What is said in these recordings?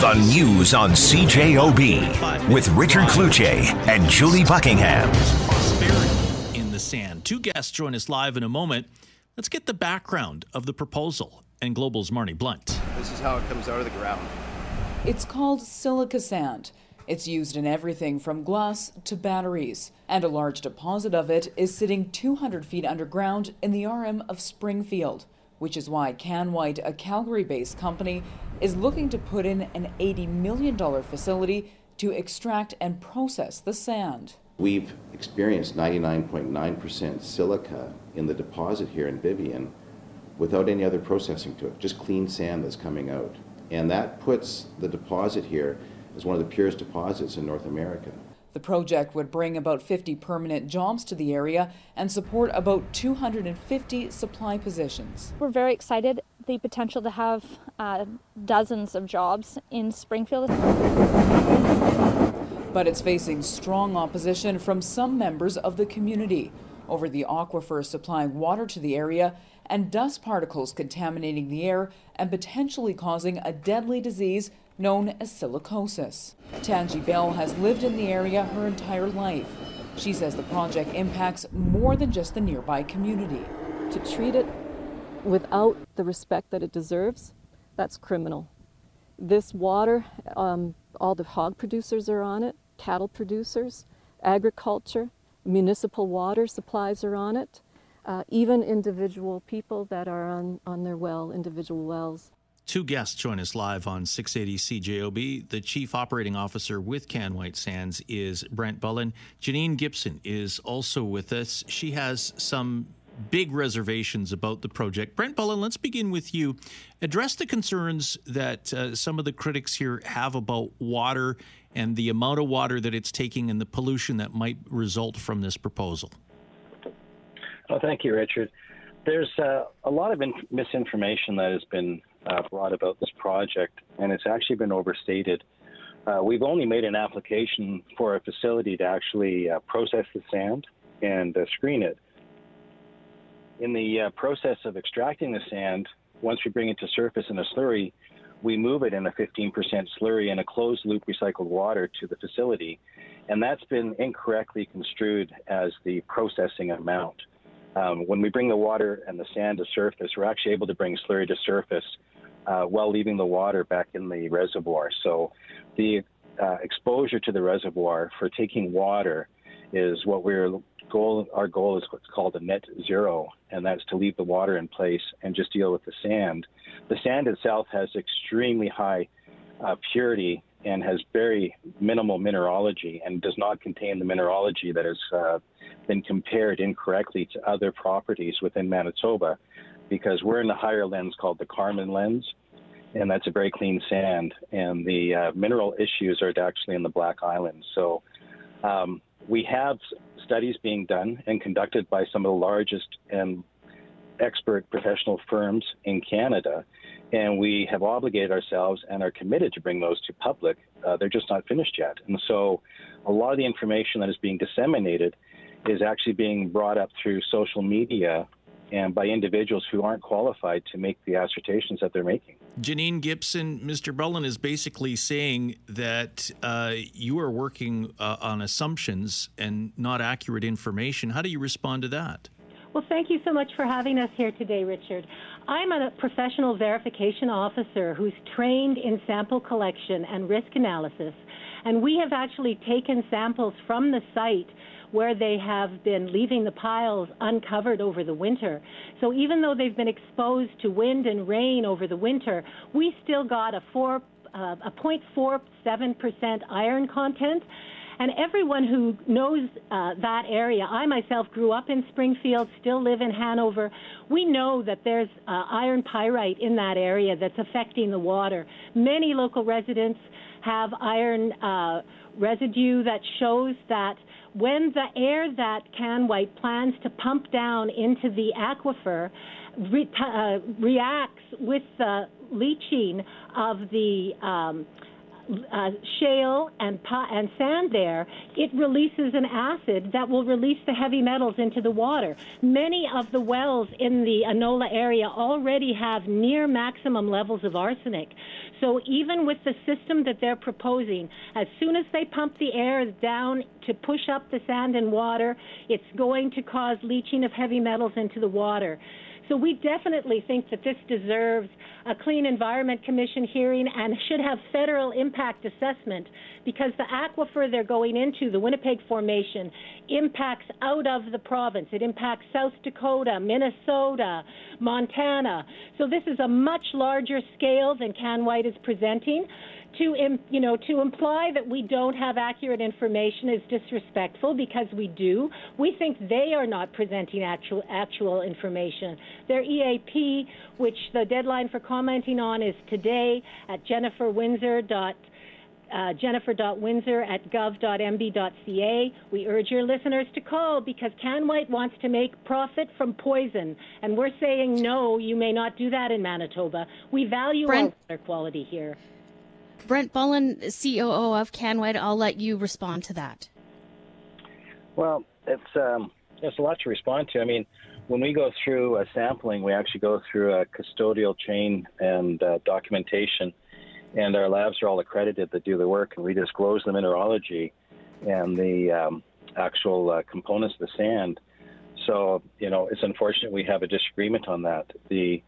The news on CJOB with Richard Cloutier and Julie Buckingham. Prosperity in the sand. Two guests join us live in a moment. Let's get the background of the proposal and Global's Marney Blunt. This is how it comes out of the ground. It's called silica sand. It's used in everything from glass to batteries, and a large deposit of it is sitting 200 feet underground in the RM of Springfield, which is why CanWhite, a Calgary based company, is looking to put in an $80 million facility to extract and process the sand. We've experienced 99.9% silica in the deposit here in Vivian without any other processing to it, just clean sand that's coming out. And that puts the deposit here as one of the purest deposits in North America. The project would bring about 50 permanent jobs to the area and support about 250 supply positions. We're very excited the potential to have uh, dozens of jobs in Springfield. But it's facing strong opposition from some members of the community over the aquifer supplying water to the area and dust particles contaminating the air and potentially causing a deadly disease known as silicosis. Tangi Bell has lived in the area her entire life. She says the project impacts more than just the nearby community. To treat it without the respect that it deserves, that's criminal. This water, um, all the hog producers are on it, cattle producers, agriculture, municipal water supplies are on it, uh, even individual people that are on, on their well, individual wells. Two guests join us live on 680 CJOB. The chief operating officer with CanWhite Sands is Brent Bullen. Janine Gibson is also with us. She has some big reservations about the project. Brent Bullen, let's begin with you. Address the concerns that uh, some of the critics here have about water and the amount of water that it's taking and the pollution that might result from this proposal. Oh, thank you, Richard. There's uh, a lot of in- misinformation that has been uh, brought about this project, and it's actually been overstated. Uh, we've only made an application for a facility to actually uh, process the sand and uh, screen it. In the uh, process of extracting the sand, once we bring it to surface in a slurry, we move it in a 15% slurry in a closed loop recycled water to the facility. And that's been incorrectly construed as the processing amount. Um, when we bring the water and the sand to surface, we're actually able to bring slurry to surface uh, while leaving the water back in the reservoir. So the uh, exposure to the reservoir for taking water is what we're goal. Our goal is what's called a net zero, and that's to leave the water in place and just deal with the sand. The sand itself has extremely high uh, purity and has very minimal mineralogy and does not contain the mineralogy that has uh, been compared incorrectly to other properties within Manitoba because we're in the higher lens called the Carman lens, and that's a very clean sand. And the uh, mineral issues are actually in the Black Islands. So um, we have studies being done and conducted by some of the largest and expert professional firms in Canada. And we have obligated ourselves and are committed to bring those to public. Uh, they're just not finished yet. And so a lot of the information that is being disseminated is actually being brought up through social media and by individuals who aren't qualified to make the assertions that they're making. Janine Gibson, Mr. Bullen is basically saying that uh, you are working uh, on assumptions and not accurate information. How do you respond to that? Well, thank you so much for having us here today, Richard. I'm a professional verification officer who's trained in sample collection and risk analysis, and we have actually taken samples from the site where they have been leaving the piles uncovered over the winter. So even though they've been exposed to wind and rain over the winter, we still got a four uh, a 0.47% iron content. And everyone who knows uh, that area, I myself grew up in Springfield, still live in Hanover. We know that there's uh, iron pyrite in that area that's affecting the water. Many local residents have iron uh, residue that shows that when the air that CanWhite plans to pump down into the aquifer re- uh, reacts with the leaching of the um, uh, shale and and sand there, it releases an acid that will release the heavy metals into the water. Many of the wells in the Anola area already have near maximum levels of arsenic. So even with the system that they're proposing, as soon as they pump the air down to push up the sand and water, it's going to cause leaching of heavy metals into the water. So we definitely think that this deserves a Clean Environment Commission hearing and should have federal impact assessment because the aquifer they're going into, the Winnipeg Formation, impacts out of the province. It impacts South Dakota, Minnesota, Montana. So this is a much larger scale than CanWhite is presenting to you know to imply that we don't have accurate information is disrespectful because we do. We think they are not presenting actual actual information. Their EAP, which the deadline for commenting on is today at Jennifer Windsor. Uh, jennifer.windsor at gov.mb.ca. We urge your listeners to call because CanWhite wants to make profit from poison. And we're saying, no, you may not do that in Manitoba. We value Brent, water quality here. Brent Bullen, COO of CanWhite, I'll let you respond to that. Well, it's um, it's a lot to respond to. I mean, when we go through a sampling, we actually go through a custodial chain and uh, documentation, and our labs are all accredited that do the work, and we disclose the mineralogy and the um, actual uh, components of the sand. So, you know, it's unfortunate we have a disagreement on that. The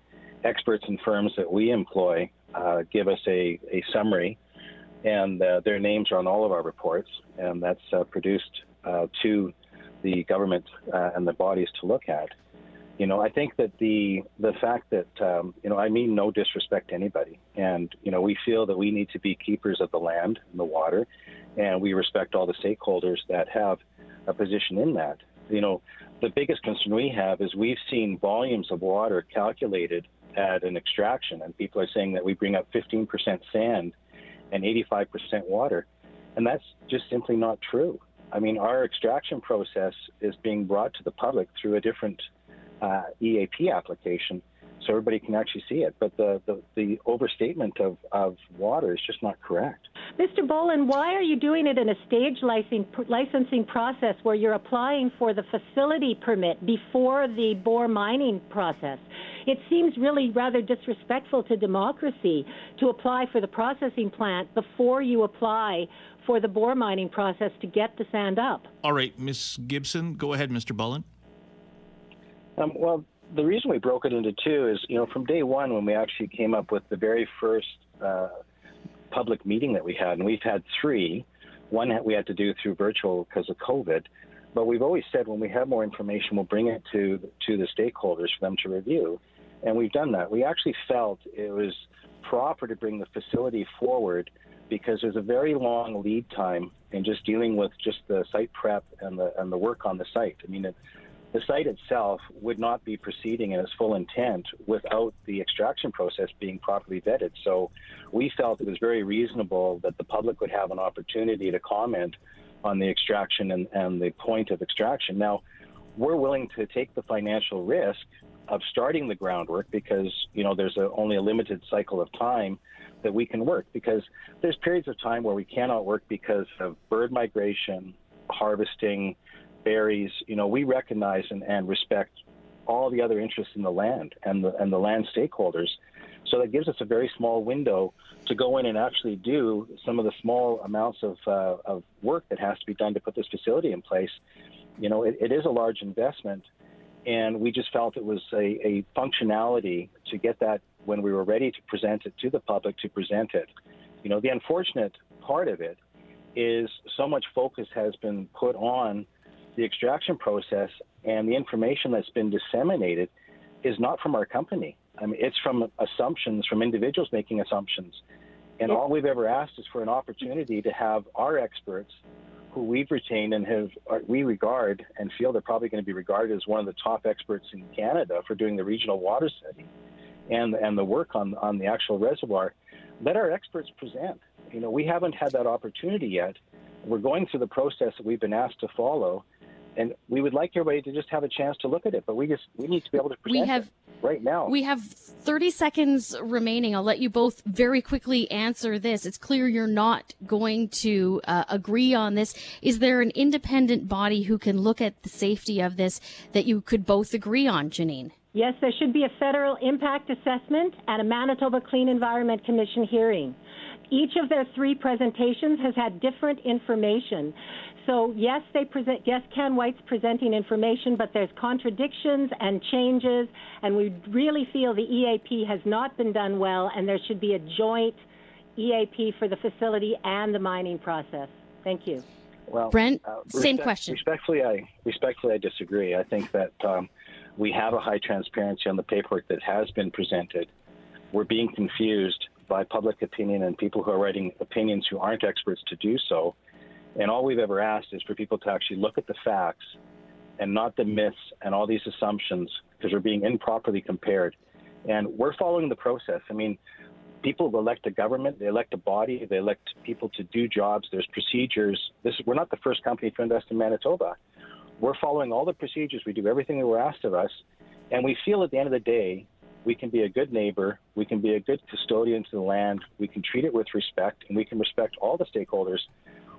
experts and firms that we employ uh, give us a, a summary, and uh, their names are on all of our reports, and that's uh, produced uh, to the government and the bodies to look at. You know, I think that the the fact that um, you know, I mean no disrespect to anybody, and you know, we feel that we need to be keepers of the land and the water, and we respect all the stakeholders that have a position in that. You know, the biggest concern we have is we've seen volumes of water calculated at an extraction, and people are saying that we bring up 15% sand and 85% water, and that's just simply not true. I mean, our extraction process is being brought to the public through a different uh, EAP application, so everybody can actually see it. But the, the, the overstatement of, of water is just not correct. Mr. Bullen, why are you doing it in a stage licensing, licensing process where you're applying for the facility permit before the bore mining process? It seems really rather disrespectful to democracy to apply for the processing plant before you apply for the bore mining process to get the sand up. All right, Ms. Gibson, go ahead, Mr. Bullen. Um, well, the reason we broke it into two is, you know, from day one when we actually came up with the very first uh, public meeting that we had, and we've had three. One we had to do through virtual because of COVID, but we've always said when we have more information, we'll bring it to to the stakeholders for them to review, and we've done that. We actually felt it was proper to bring the facility forward because there's a very long lead time in just dealing with just the site prep and the and the work on the site. I mean, it, the site itself would not be proceeding in its full intent without the extraction process being properly vetted. So we felt it was very reasonable that the public would have an opportunity to comment on the extraction and, and the point of extraction. Now, we're willing to take the financial risk of starting the groundwork because you know there's a, only a limited cycle of time that we can work because there's periods of time where we cannot work because of bird migration, harvesting, berries, you know, we recognize and, and respect all the other interests in the land and the, and the land stakeholders. So that gives us a very small window to go in and actually do some of the small amounts of, uh, of work that has to be done to put this facility in place. You know, it, it is a large investment, and we just felt it was a, a functionality to get that when we were ready to present it to the public to present it. You know, the unfortunate part of it is so much focus has been put on the extraction process and the information that's been disseminated is not from our company. I mean, it's from assumptions, from individuals making assumptions. And all we've ever asked is for an opportunity to have our experts, who we've retained and have uh, we regard and feel they're probably going to be regarded as one of the top experts in Canada for doing the regional water study and and the work on on the actual reservoir. Let our experts present. You know, we haven't had that opportunity yet. We're going through the process that we've been asked to follow, and we would like everybody to just have a chance to look at it. But we just we need to be able to present we have, it right now. We have 30 seconds remaining. I'll let you both very quickly answer this. It's clear you're not going to uh, agree on this. Is there an independent body who can look at the safety of this that you could both agree on, Janine? Yes, there should be a federal impact assessment and a Manitoba Clean Environment Commission hearing. Each of their three presentations has had different information. So yes, they present. Yes, CanWhite's presenting information, but there's contradictions and changes, and we really feel the EAP has not been done well, and there should be a joint EAP for the facility and the mining process. Thank you. Well, Brent, uh, same question. Respectfully, I respectfully I disagree. I think that um, we have a high transparency on the paperwork that has been presented. We're being confused by public opinion and people who are writing opinions who aren't experts to do so. And all we've ever asked is for people to actually look at the facts and not the myths and all these assumptions because they're being improperly compared. And we're following the process. I mean, people elect a government, they elect a body, they elect people to do jobs. There's procedures. This we're not the first company to invest in Manitoba. We're following all the procedures. We do everything that we're asked of us, and we feel at the end of the day we can be a good neighbor, we can be a good custodian to the land, we can treat it with respect, and we can respect all the stakeholders.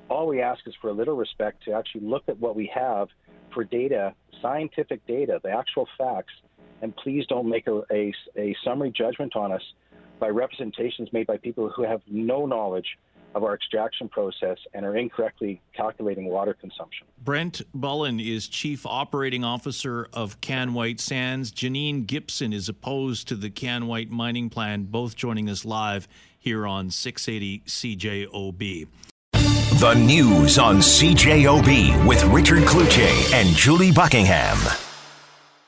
All we ask is for a little respect to actually look at what we have for data, scientific data, the actual facts, and please don't make a, a, a summary judgment on us by representations made by people who have no knowledge of our extraction process and are incorrectly calculating water consumption. Brent Bullen is Chief Operating Officer of CanWhite Sands. Janine Gibson is opposed to the CanWhite mining plan, both joining us live here on 680 CJOB. The news on CJOB with Richard Cloutier and Julie Buckingham.